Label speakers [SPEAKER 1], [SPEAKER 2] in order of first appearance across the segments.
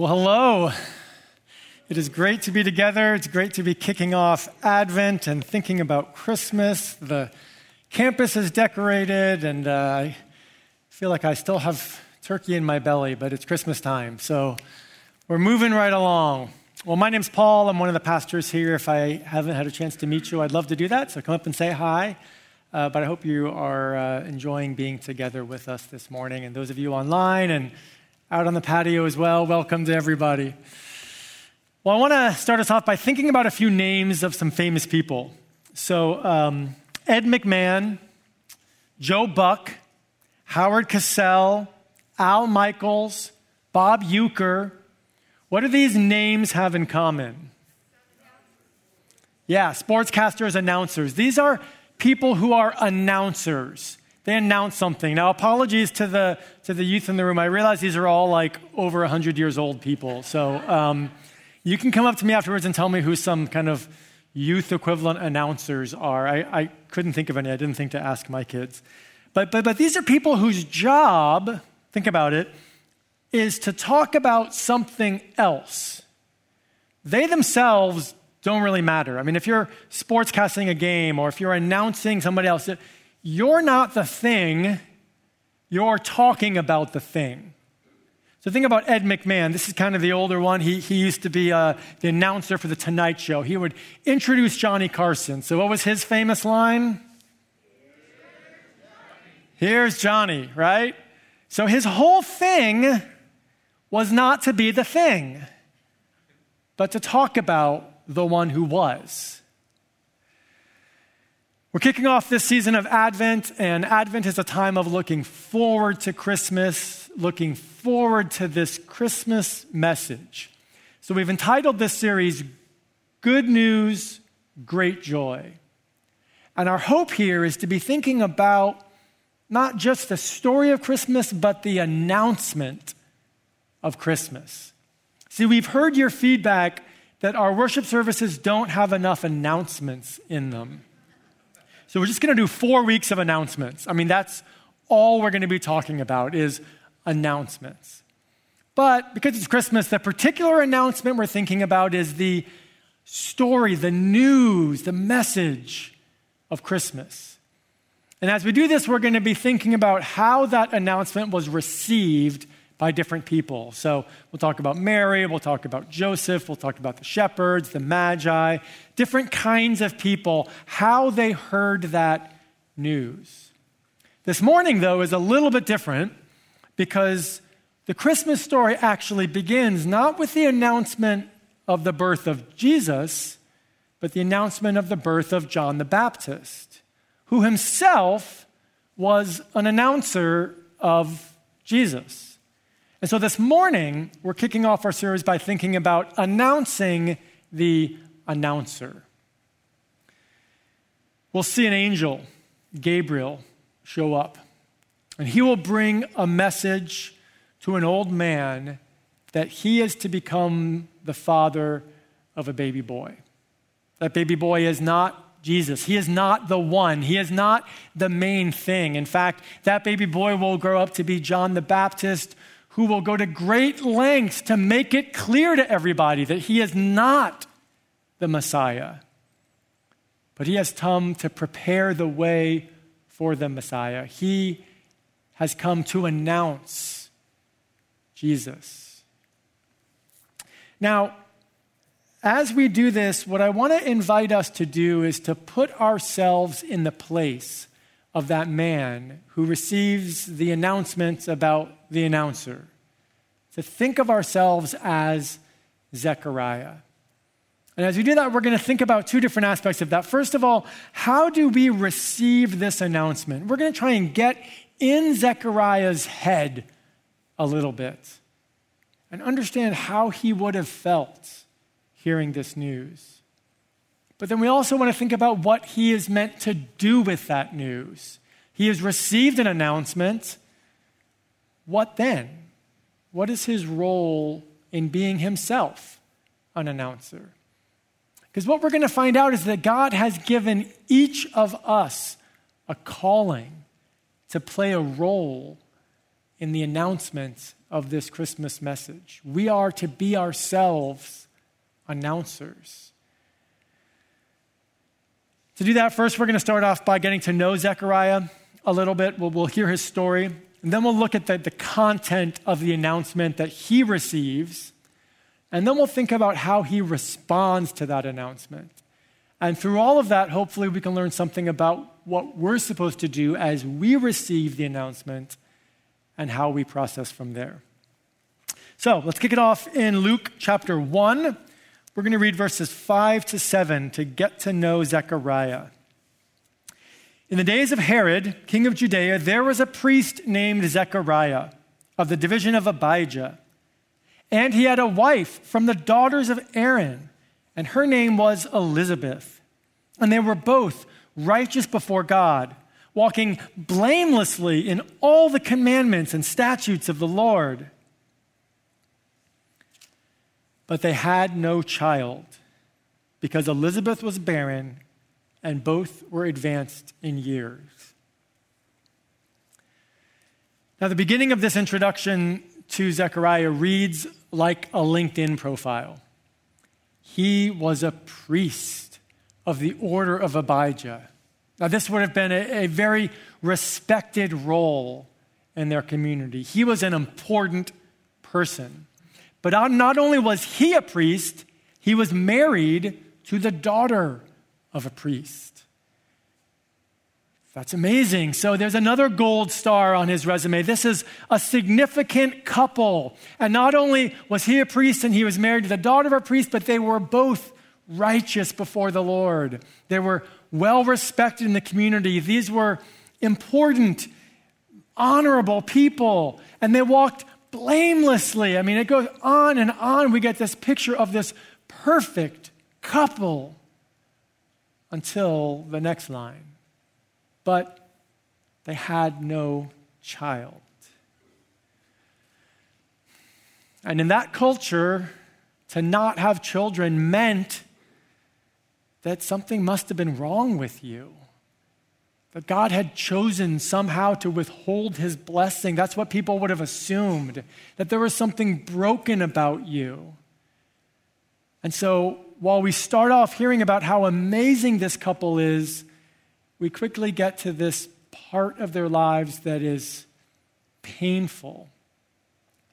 [SPEAKER 1] Well, hello. It is great to be together. It's great to be kicking off Advent and thinking about Christmas. The campus is decorated, and uh, I feel like I still have turkey in my belly, but it's Christmas time. So we're moving right along. Well, my name's Paul. I'm one of the pastors here. If I haven't had a chance to meet you, I'd love to do that. So come up and say hi. Uh, but I hope you are uh, enjoying being together with us this morning. And those of you online and out on the patio as well. Welcome to everybody. Well, I want to start us off by thinking about a few names of some famous people. So, um, Ed McMahon, Joe Buck, Howard Cosell, Al Michaels, Bob Uecker. What do these names have in common? Yeah, sportscasters, announcers. These are people who are announcers. They announce something. Now, apologies to the, to the youth in the room. I realize these are all like over 100 years old people. So um, you can come up to me afterwards and tell me who some kind of youth equivalent announcers are. I, I couldn't think of any. I didn't think to ask my kids. But, but, but these are people whose job, think about it, is to talk about something else. They themselves don't really matter. I mean, if you're sportscasting a game or if you're announcing somebody else, you're not the thing, you're talking about the thing. So think about Ed McMahon. This is kind of the older one. He, he used to be uh, the announcer for The Tonight Show. He would introduce Johnny Carson. So what was his famous line? Here's Johnny, right? So his whole thing was not to be the thing, but to talk about the one who was. We're kicking off this season of Advent, and Advent is a time of looking forward to Christmas, looking forward to this Christmas message. So we've entitled this series, Good News, Great Joy. And our hope here is to be thinking about not just the story of Christmas, but the announcement of Christmas. See, we've heard your feedback that our worship services don't have enough announcements in them. So we're just going to do four weeks of announcements. I mean, that's all we're going to be talking about is announcements. But because it's Christmas, the particular announcement we're thinking about is the story, the news, the message of Christmas. And as we do this, we're going to be thinking about how that announcement was received by different people. So we'll talk about Mary, we'll talk about Joseph, we'll talk about the shepherds, the magi, different kinds of people, how they heard that news. This morning, though, is a little bit different because the Christmas story actually begins not with the announcement of the birth of Jesus, but the announcement of the birth of John the Baptist, who himself was an announcer of Jesus. And so this morning, we're kicking off our series by thinking about announcing the announcer. We'll see an angel, Gabriel, show up, and he will bring a message to an old man that he is to become the father of a baby boy. That baby boy is not Jesus. He is not the one. He is not the main thing. In fact, that baby boy will grow up to be John the Baptist, who will go to great lengths to make it clear to everybody that he is not the Messiah. But he has come to prepare the way for the Messiah. He has come to announce Jesus. Now, as we do this, what I want to invite us to do is to put ourselves in the place of that man who receives the announcements about the announcer. To think of ourselves as Zechariah. And as we do that, we're going to think about two different aspects of that. First of all, how do we receive this announcement? We're going to try and get in Zechariah's head a little bit and understand how he would have felt hearing this news. But then we also want to think about what he is meant to do with that news. He has received an announcement. What then? What is his role in being himself an announcer? Because what we're going to find out is that God has given each of us a calling to play a role in the announcement of this Christmas message. We are to be ourselves announcers. To do that, first, we're going to start off by getting to know Zechariah a little bit. We'll, we'll hear his story, and then we'll look at the, the content of the announcement that he receives. And then we'll think about how he responds to that announcement. And through all of that, hopefully, we can learn something about what we're supposed to do as we receive the announcement and how we process from there. So let's kick it off in Luke chapter 1. We're going to read verses 5 to 7 to get to know Zechariah. In the days of Herod, king of Judea, there was a priest named Zechariah of the division of Abijah. And he had a wife from the daughters of Aaron, and her name was Elizabeth. And they were both righteous before God, walking blamelessly in all the commandments and statutes of the Lord. But they had no child because Elizabeth was barren and both were advanced in years. Now, the beginning of this introduction to Zechariah reads like a LinkedIn profile. He was a priest of the order of Abijah. Now, this would have been a, a very respected role in their community. He was an important person. But not only was he a priest, he was married to the daughter of a priest. That's amazing. So there's another gold star on his resume. This is a significant couple. And not only was he a priest and he was married to the daughter of a priest, but they were both righteous before the Lord. They were well respected in the community. These were important, honorable people. And they walked blamelessly. I mean, it goes on and on. We get this picture of this perfect couple until the next line. But they had no child. And in that culture, to not have children meant that something must have been wrong with you. That God had chosen somehow to withhold his blessing. That's what people would have assumed, that there was something broken about you. And so while we start off hearing about how amazing this couple is, we quickly get to this part of their lives that is painful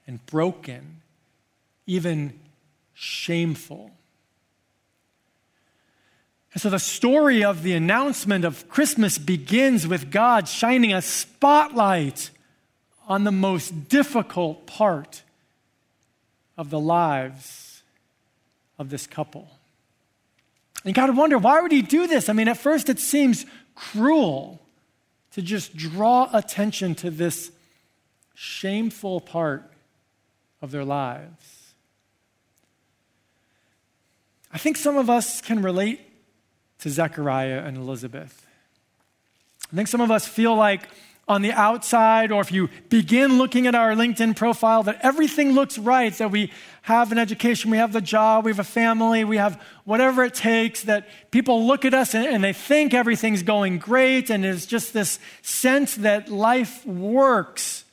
[SPEAKER 1] and broken, even shameful. And so the story of the announcement of Christmas begins with God shining a spotlight on the most difficult part of the lives of this couple. And to wonder, why would he do this? I mean, at first it seems cruel to just draw attention to this shameful part of their lives. I think some of us can relate to Zechariah and Elizabeth. I think some of us feel like on the outside, or if you begin looking at our LinkedIn profile, that everything looks right, that we have an education, we have the job, we have a family, we have whatever it takes, that people look at us and, they think everything's going great, and it's just this sense that life works.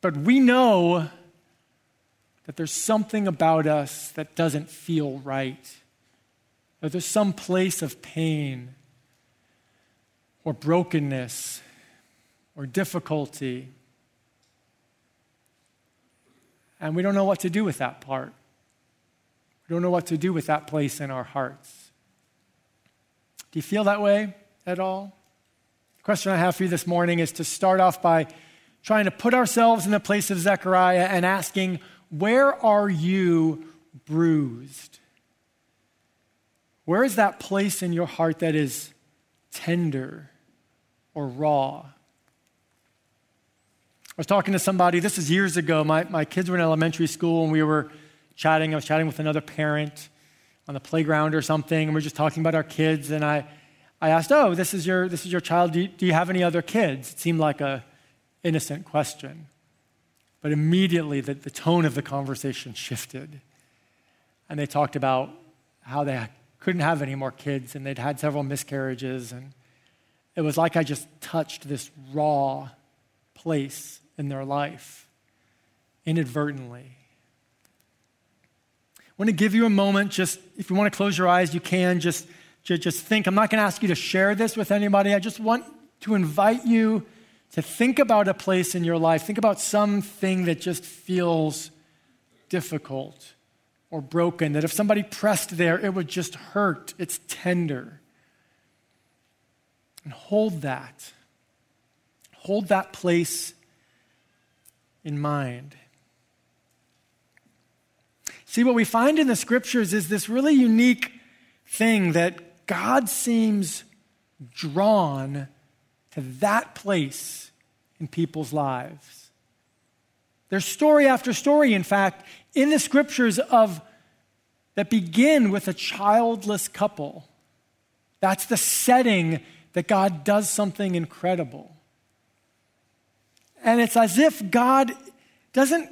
[SPEAKER 1] But we know that there's something about us that doesn't feel right, that there's some place of pain or brokenness or difficulty. And we don't know what to do with that part. We don't know what to do with that place in our hearts. Do you feel that way at all? The question I have for you this morning is to start off by trying to put ourselves in the place of Zechariah and asking, Where are you bruised? Where is that place in your heart that is tender or raw? I was talking to somebody, this is years ago. My, my kids were in elementary school and we were chatting. I was chatting with another parent on the playground or something, and we are just talking about our kids. And I, I asked, Oh, this is your, this is your child. Do you, do you have any other kids? It seemed like a innocent question. But immediately the, the tone of the conversation shifted. And they talked about how they couldn't have any more kids and they'd had several miscarriages. And it was like I just touched this raw place in their life. inadvertently. I want to give you a moment, just if you want to close your eyes, you can just, just think. I'm not going to ask you to share this with anybody. I just want to invite you to think about a place in your life. Think about something that just feels difficult or broken, that if somebody pressed there, it would just hurt. It's tender. And hold that. Hold that place in mind. See, what we find in the scriptures is this really unique thing that God seems drawn to that place in people's lives. There's story after story, in fact, in the scriptures of that begin with a childless couple. That's the setting that God does something incredible. And it's as if God doesn't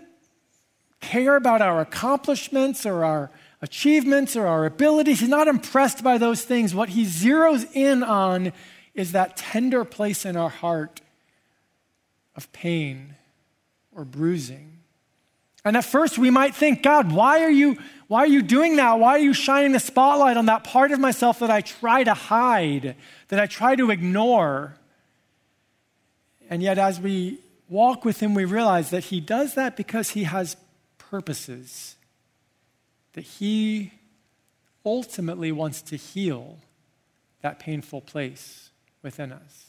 [SPEAKER 1] care about our accomplishments or our achievements or our abilities. He's not impressed by those things. What he zeroes in on is that tender place in our heart of pain or bruising. And at first we might think, God, why are you why are you doing that? Why are you shining the spotlight on that part of myself that I try to hide, that I try to ignore? And yet as we walk with him, we realize that he does that because he has purposes, that he ultimately wants to heal that painful place within us.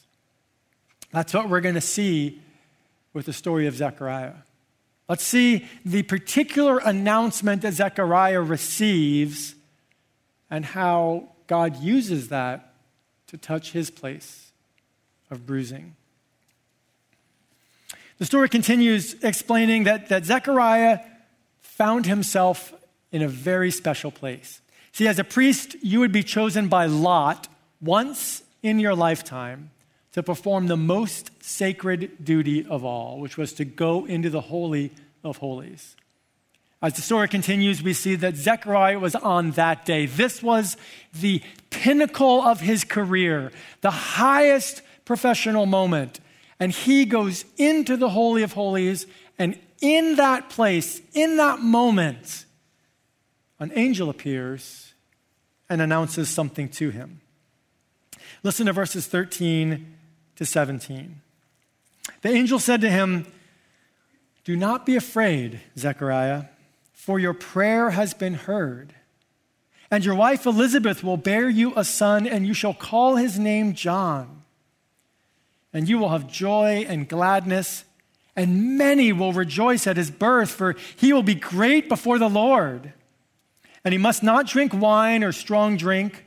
[SPEAKER 1] That's what we're going to see with the story of Zechariah. Let's see the particular announcement that Zechariah receives and how God uses that to touch his place of bruising. The story continues explaining that, that Zechariah found himself in a very special place. See, as a priest, you would be chosen by lot once in your lifetime to perform the most sacred duty of all, which was to go into the Holy of Holies. As the story continues, we see that Zechariah was on that day. This was the pinnacle of his career, the highest professional moment. And he goes into the Holy of Holies, and in that place, in that moment, an angel appears and announces something to him. Listen to verses 13 to 17. The angel said to him, Do not be afraid, Zechariah, for your prayer has been heard. And your wife Elizabeth will bear you a son, and you shall call his name John. And you will have joy and gladness and many will rejoice at his birth, for he will be great before the Lord. And he must not drink wine or strong drink,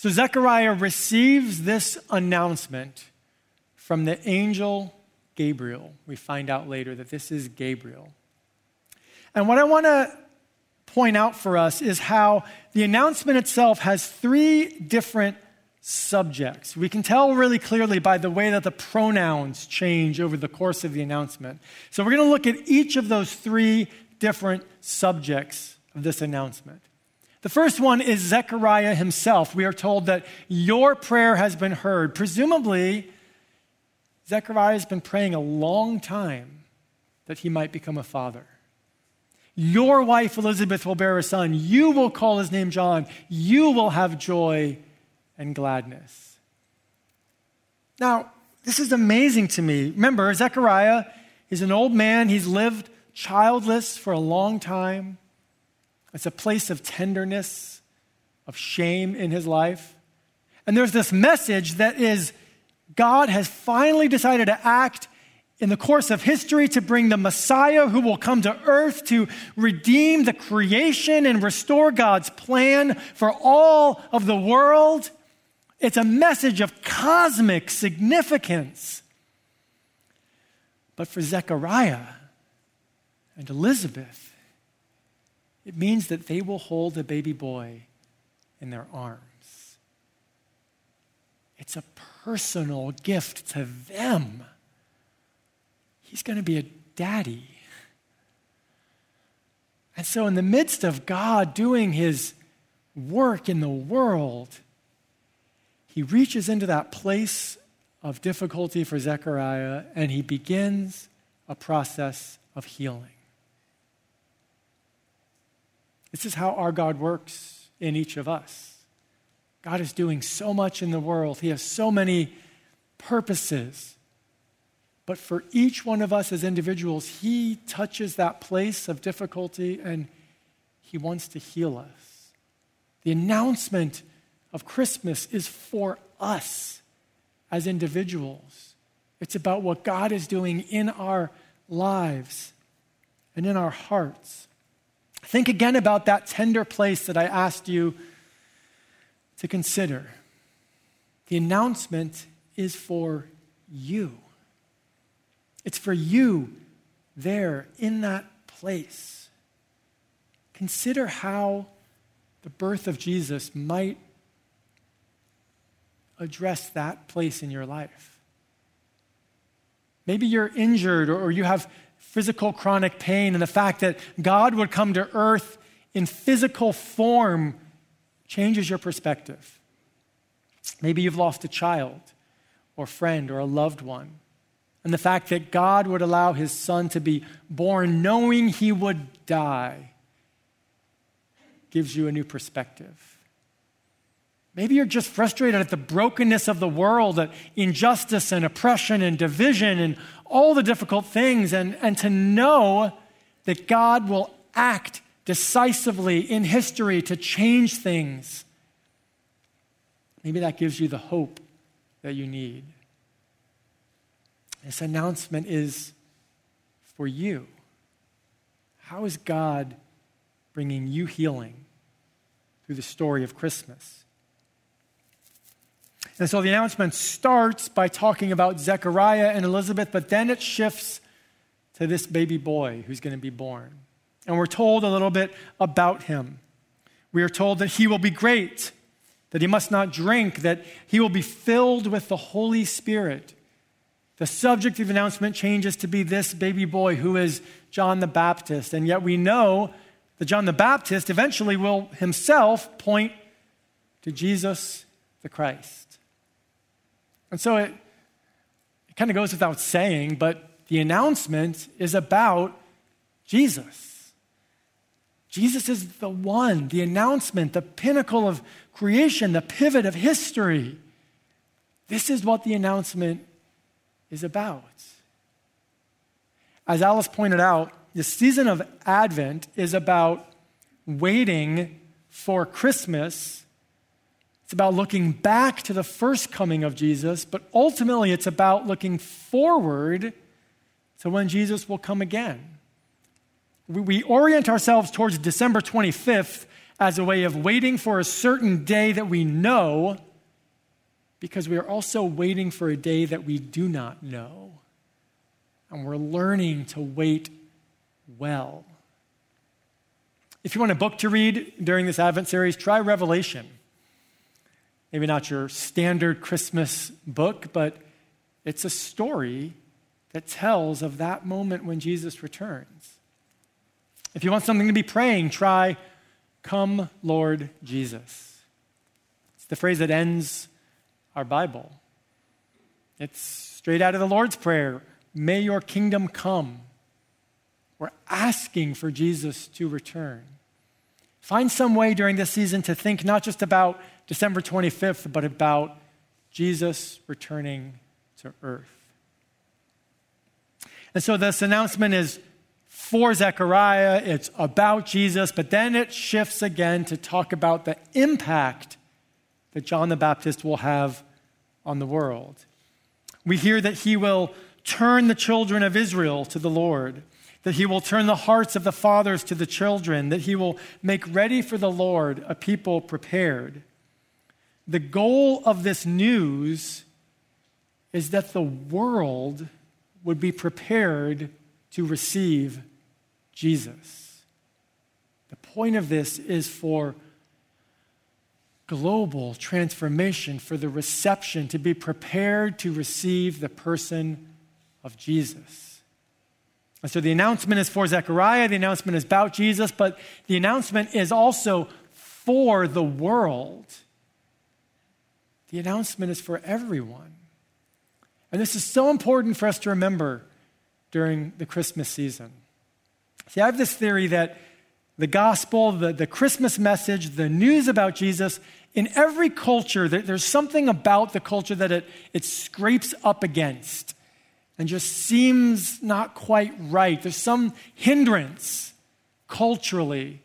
[SPEAKER 1] So Zechariah receives this announcement from the angel Gabriel. We find out later that this is Gabriel. And what I want to point out for us is how the announcement itself has three different subjects. We can tell really clearly by the way that the pronouns change over the course of the announcement. So we're going to look at each of those three different subjects of this announcement. The first one is Zechariah himself. We are told that your prayer has been heard. Presumably, Zechariah has been praying a long time that he might become a father. Your wife Elizabeth will bear a son. You will call his name John. You will have joy and gladness. Now, this is amazing to me. Remember, Zechariah is an old man, he's lived childless for a long time. It's a place of tenderness, of shame in his life. And there's this message that is God has finally decided to act in the course of history to bring the Messiah who will come to earth to redeem the creation and restore God's plan for all of the world. It's a message of cosmic significance. But for Zechariah and Elizabeth, It means that they will hold a baby boy in their arms. It's a personal gift to them. He's going to be a daddy. And so, in the midst of God doing his work in the world, he reaches into that place of difficulty for Zechariah and he begins a process of healing. This is how our God works in each of us. God is doing so much in the world, He has so many purposes. But for each one of us as individuals, He touches that place of difficulty and He wants to heal us. The announcement of Christmas is for us as individuals. It's about what God is doing in our lives and in our hearts. Think again about that tender place that I asked you to consider. The announcement is for you. It's for you there in that place. Consider how the birth of Jesus might address that place in your life. Maybe you're injured or you have physical chronic pain, and the fact that God would come to earth in physical form changes your perspective. Maybe you've lost a child or friend or a loved one. And the fact that God would allow his son to be born knowing he would die gives you a new perspective. Maybe you're just frustrated at the brokenness of the world, at injustice and oppression and division and all the difficult things, and, and to know that God will act decisively in history to change things. Maybe that gives you the hope that you need. This announcement is for you. How is God bringing you healing through the story of Christmas? And so the announcement starts by talking about Zechariah and Elizabeth, but then it shifts to this baby boy who's going to be born. And we're told a little bit about him. We are told that he will be great, that he must not drink, that he will be filled with the Holy Spirit. The subject of the announcement changes to be this baby boy who is John the Baptist. And yet we know that John the Baptist eventually will himself point to Jesus the Christ. And so it, it kind of goes without saying, but the announcement is about Jesus. Jesus is the one, the announcement, the pinnacle of creation, the pivot of history. This is what the announcement is about. As Alice pointed out, the season of Advent is about waiting for Christmas it's about looking back to the first coming of Jesus, but ultimately it's about looking forward to when Jesus will come again. We orient ourselves towards December 25th as a way of waiting for a certain day that we know, because we are also waiting for a day that we do not know. And we're learning to wait well. If you want a book to read during this Advent series, try Revelation. Maybe not your standard Christmas book, but it's a story that tells of that moment when Jesus returns. If you want something to be praying, try, Come, Lord Jesus. It's the phrase that ends our Bible. It's straight out of the Lord's Prayer May your kingdom come. We're asking for Jesus to return. Find some way during this season to think not just about December 25th, but about Jesus returning to earth. And so this announcement is for Zechariah, it's about Jesus, but then it shifts again to talk about the impact that John the Baptist will have on the world. We hear that he will turn the children of Israel to the Lord, that he will turn the hearts of the fathers to the children, that he will make ready for the Lord a people prepared. The goal of this news is that the world would be prepared to receive Jesus. The point of this is for global transformation, for the reception, to be prepared to receive the person of Jesus. And so the announcement is for Zechariah, the announcement is about Jesus, but the announcement is also for the world. The announcement is for everyone. And this is so important for us to remember during the Christmas season. See, I have this theory that the gospel, the, the Christmas message, the news about Jesus, in every culture, there's something about the culture that it, it scrapes up against and just seems not quite right. There's some hindrance culturally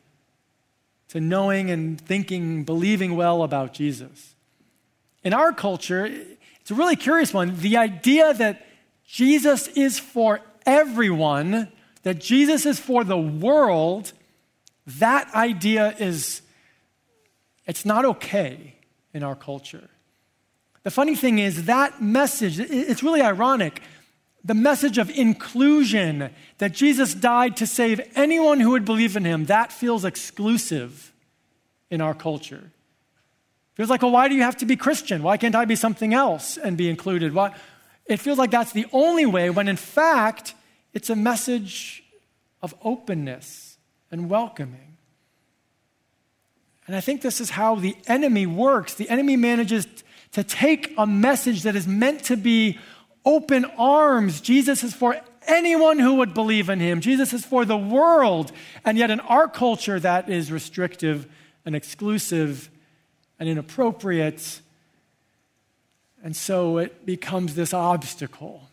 [SPEAKER 1] to knowing and thinking, believing well about Jesus. In our culture, it's a really curious one. The idea that Jesus is for everyone, that Jesus is for the world, that idea is it's not okay in our culture. The funny thing is that message, it's really ironic. The message of inclusion, that Jesus died to save anyone who would believe in him, that feels exclusive in our culture. Feels like, well, why do you have to be Christian? Why can't I be something else and be included? Why? It feels like that's the only way, when in fact, it's a message of openness and welcoming. And I think this is how the enemy works. The enemy manages to take a message that is meant to be open arms. Jesus is for anyone who would believe in him, Jesus is for the world. And yet, in our culture, that is restrictive and exclusive and inappropriate. And so it becomes this obstacle.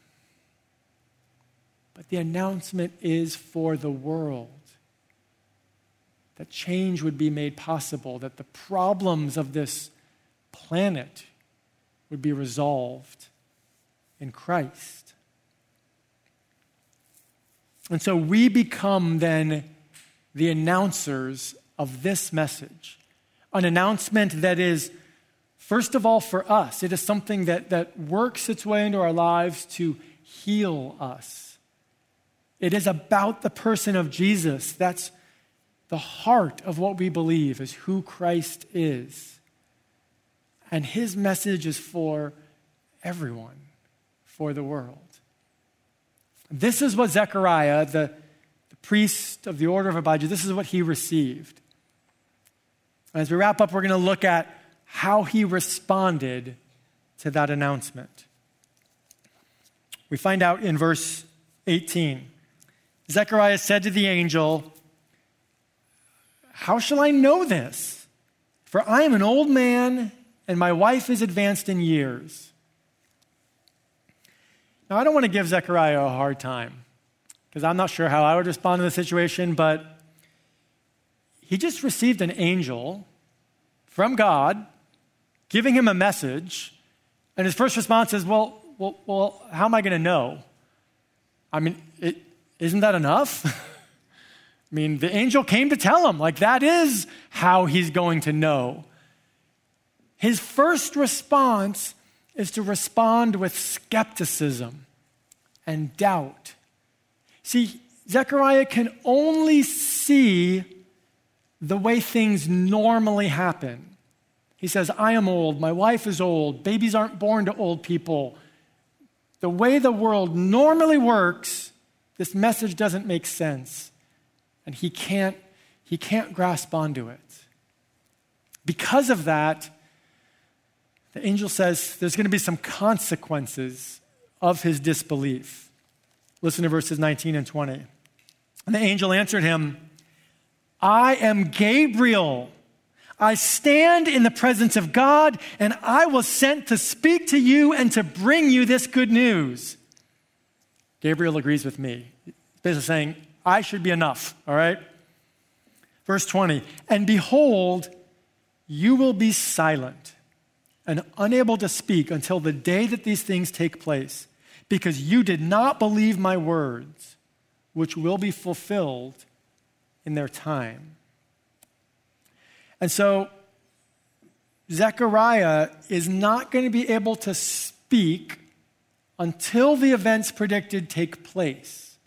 [SPEAKER 1] But the announcement is for the world that change would be made possible, that the problems of this planet would be resolved in Christ. And so we become then the announcers of this message. An announcement that is, first of all, for us. It is something that, that works its way into our lives to heal us. It is about the person of Jesus. That's the heart of what we believe is who Christ is. And his message is for everyone, for the world. This is what Zechariah, the, the priest of the order of Abijah, this is what he received. As we wrap up, we're going to look at how he responded to that announcement. We find out in verse 18. Zechariah said to the angel, how shall I know this? For I am an old man, and my wife is advanced in years. Now, I don't want to give Zechariah a hard time because I'm not sure how I would respond to the situation, but he just received an angel from God giving him a message, and his first response is, Well, well, well how am I going to know? I mean, is not that enough? I mean, the angel came to tell him, like, that is how he's going to know. His first response is to respond with skepticism and doubt. See, Zechariah can only see the way things normally happen. He says, I am old, my wife is old, babies aren't born to old people. The way the world normally works, this message doesn't make sense and he can't, he can't grasp onto it. Because of that, the angel says there's going to be some consequences of his disbelief. Listen to verses 19 and 20. And the angel answered him, I am Gabriel. I stand in the presence of God, and I was sent to speak to you and to bring you this good news. Gabriel agrees with me. He's basically saying, I should be enough, all right? Verse 20, and behold, you will be silent and unable to speak until the day that these things take place, because you did not believe my words, which will be fulfilled in their time. And so, Zechariah is not going to be able to speak until the events predicted take place.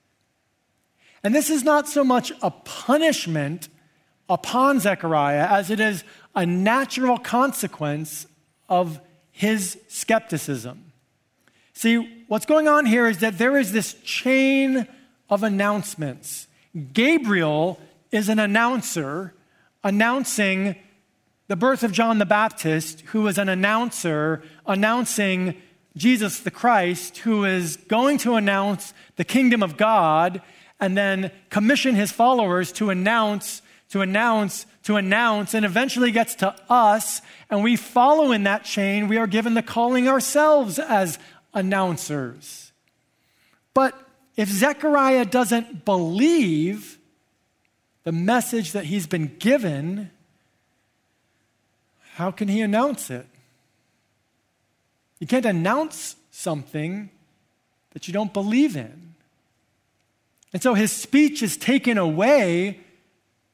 [SPEAKER 1] And this is not so much a punishment, upon Zechariah as it is a natural consequence of his skepticism. See, what's going on here is that there is this chain of announcements. Gabriel is an announcer announcing the birth of John the Baptist, who is an announcer announcing Jesus the Christ, who is going to announce the kingdom of God and then commission his followers to announce, to announce, to announce, and eventually gets to us, and we follow in that chain. We are given the calling ourselves as announcers. But if Zechariah doesn't believe the message that he's been given, how can he announce it? You can't announce something that you don't believe in. And so his speech is taken away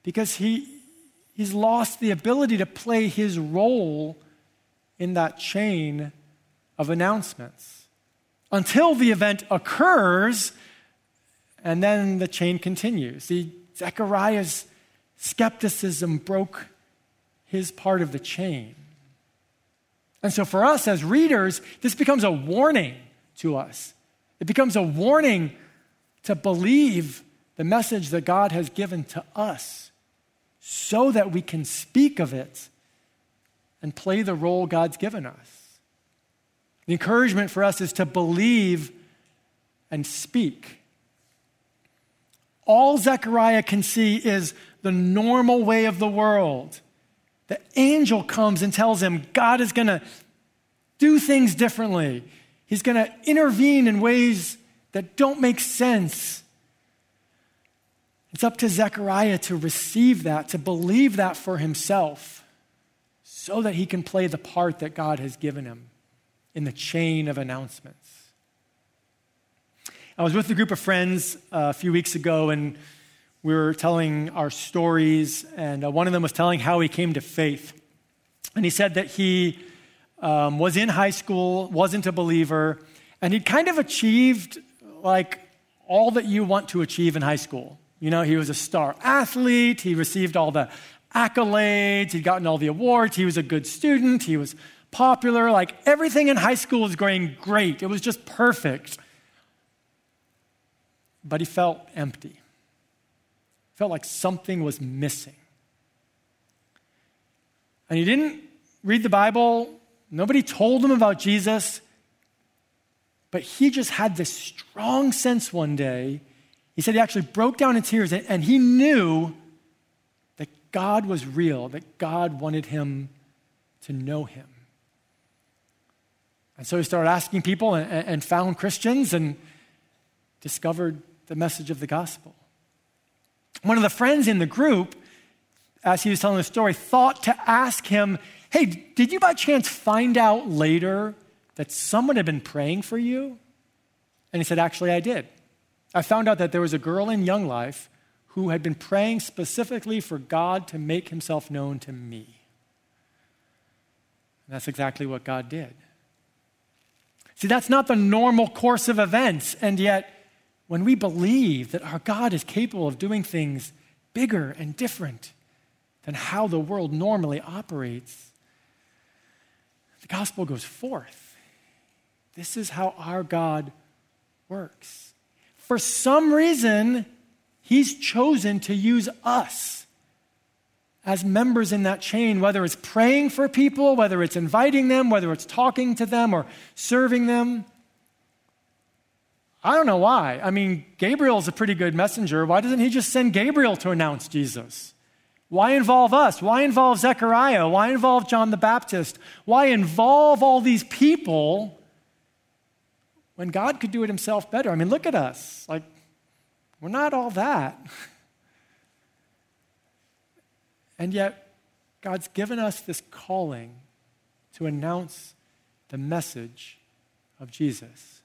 [SPEAKER 1] because he, he's lost the ability to play his role in that chain of announcements until the event occurs and then the chain continues. See, Zechariah's skepticism broke his part of the chain. And so for us as readers, this becomes a warning to us. It becomes a warning to believe the message that God has given to us so that we can speak of it and play the role God's given us. The encouragement for us is to believe and speak. All Zechariah can see is the normal way of the world. The angel comes and tells him God is going to do things differently. He's going to intervene in ways that don't make sense. It's up to Zechariah to receive that, to believe that for himself, so that he can play the part that God has given him in the chain of announcements. I was with a group of friends uh, a few weeks ago, and we were telling our stories, and uh, one of them was telling how he came to faith. And he said that he um, was in high school, wasn't a believer, and he'd kind of achieved like all that you want to achieve in high school. You know, he was a star athlete, he received all the accolades, he'd gotten all the awards, he was a good student, he was popular, like everything in high school was going great. It was just perfect. But he felt empty. Felt like something was missing. And he didn't read the Bible. Nobody told him about Jesus. But he just had this strong sense one day. He said he actually broke down in tears and he knew that God was real, that God wanted him to know him. And so he started asking people and, and found Christians and discovered the message of the gospel. One of the friends in the group, as he was telling the story, thought to ask him, Hey, did you by chance find out later that someone had been praying for you? And he said, Actually, I did. I found out that there was a girl in Young Life who had been praying specifically for God to make himself known to me. And that's exactly what God did. See, that's not the normal course of events, and yet, when we believe that our God is capable of doing things bigger and different than how the world normally operates, the gospel goes forth. This is how our God works. For some reason, He's chosen to use us as members in that chain, whether it's praying for people, whether it's inviting them, whether it's talking to them or serving them. I don't know why. I mean, Gabriel's a pretty good messenger. Why doesn't he just send Gabriel to announce Jesus? Why involve us? Why involve Zechariah? Why involve John the Baptist? Why involve all these people when God could do it himself better. I mean, look at us. Like, we're not all that. and yet, God's given us this calling to announce the message of Jesus.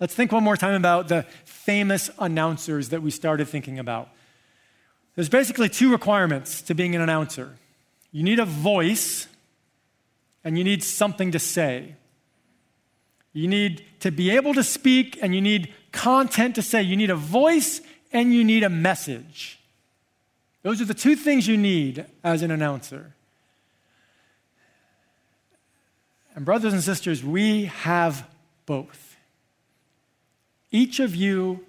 [SPEAKER 1] Let's think one more time about the famous announcers that we started thinking about. There's basically two requirements to being an announcer you need a voice, and you need something to say. You need to be able to speak, and you need content to say. You need a voice, and you need a message. Those are the two things you need as an announcer. And, brothers and sisters, we have both. Each of you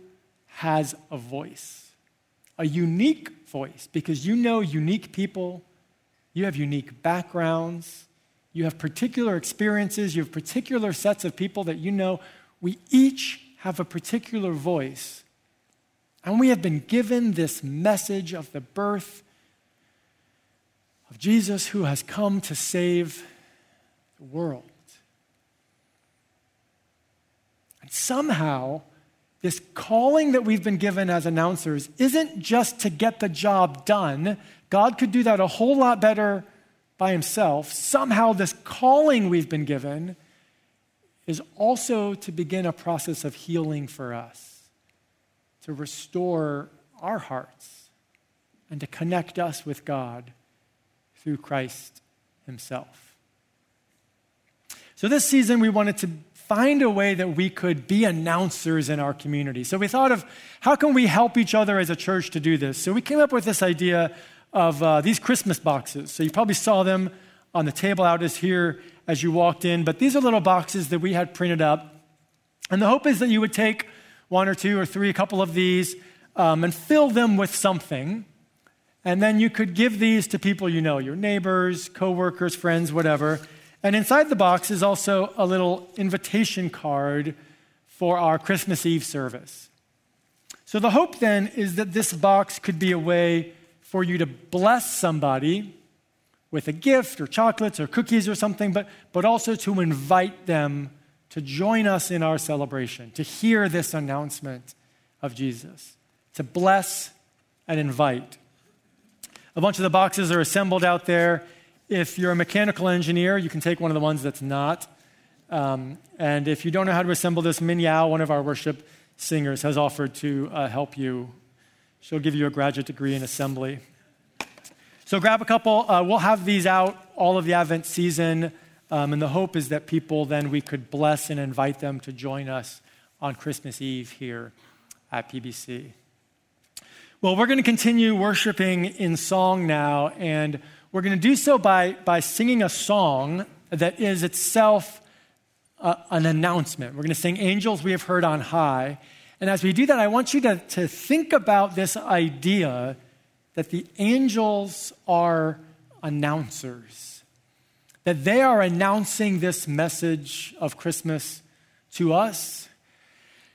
[SPEAKER 1] has a voice, a unique voice, because you know unique people, you have unique backgrounds, you have particular experiences, you have particular sets of people that you know. We each have a particular voice. And we have been given this message of the birth of Jesus who has come to save the world. And somehow, this calling that we've been given as announcers isn't just to get the job done. God could do that a whole lot better by himself. Somehow, this calling we've been given is also to begin a process of healing for us, to restore our hearts, and to connect us with God through Christ himself. So, this season, we wanted to find a way that we could be announcers in our community. So we thought of how can we help each other as a church to do this? So we came up with this idea of uh, these Christmas boxes. So you probably saw them on the table out as here as you walked in, but these are little boxes that we had printed up. And the hope is that you would take one or two or three, a couple of these, um, and fill them with something. And then you could give these to people you know, your neighbors, coworkers, friends, whatever. And inside the box is also a little invitation card for our Christmas Eve service. So the hope then is that this box could be a way for you to bless somebody with a gift or chocolates or cookies or something, but, but also to invite them to join us in our celebration, to hear this announcement of Jesus, to bless and invite. A bunch of the boxes are assembled out there if you're a mechanical engineer, you can take one of the ones that's not. Um, and if you don't know how to assemble this, Min Yao, one of our worship singers, has offered to uh, help you. She'll give you a graduate degree in assembly. So grab a couple. Uh, we'll have these out all of the Advent season. Um, and the hope is that people then we could bless and invite them to join us on Christmas Eve here at PBC. Well, we're going to continue worshiping in song now. And we're going to do so by, by singing a song that is itself an announcement. We're going to sing Angels We Have Heard on High. And as we do that, I want you to, to think about this idea that the angels are announcers, that they are announcing this message of Christmas to us.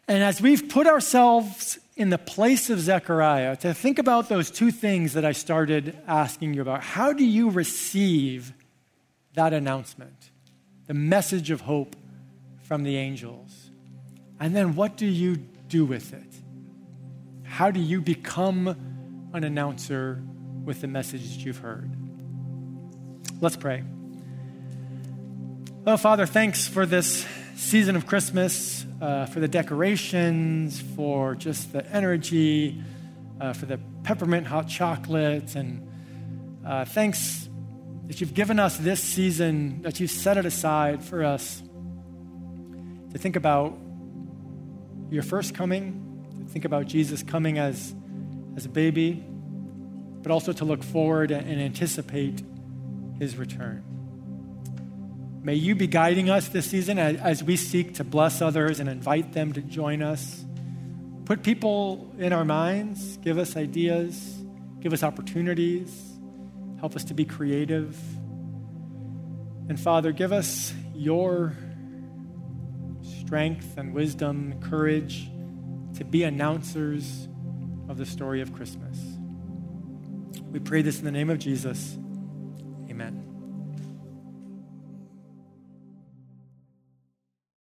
[SPEAKER 1] And as we've put ourselves in the place of Zechariah to think about those two things that I started asking you about. How do you receive that announcement, the message of hope from the angels? And then what do you do with it? How do you become an announcer with the message that you've heard? Let's pray. Oh, Father, thanks for this season of Christmas, uh, for the decorations, for just the energy, uh, for the peppermint hot chocolate. And uh, thanks that you've given us this season, that you've set it aside for us to think about your first coming, to think about Jesus coming as, as a baby, but also to look forward and anticipate his return. May you be guiding us this season as we seek to bless others and invite them to join us. Put people in our minds, give us ideas, give us opportunities, help us to be creative. And Father, give us your strength and wisdom, courage to be announcers of the story of Christmas. We pray this in the name of Jesus.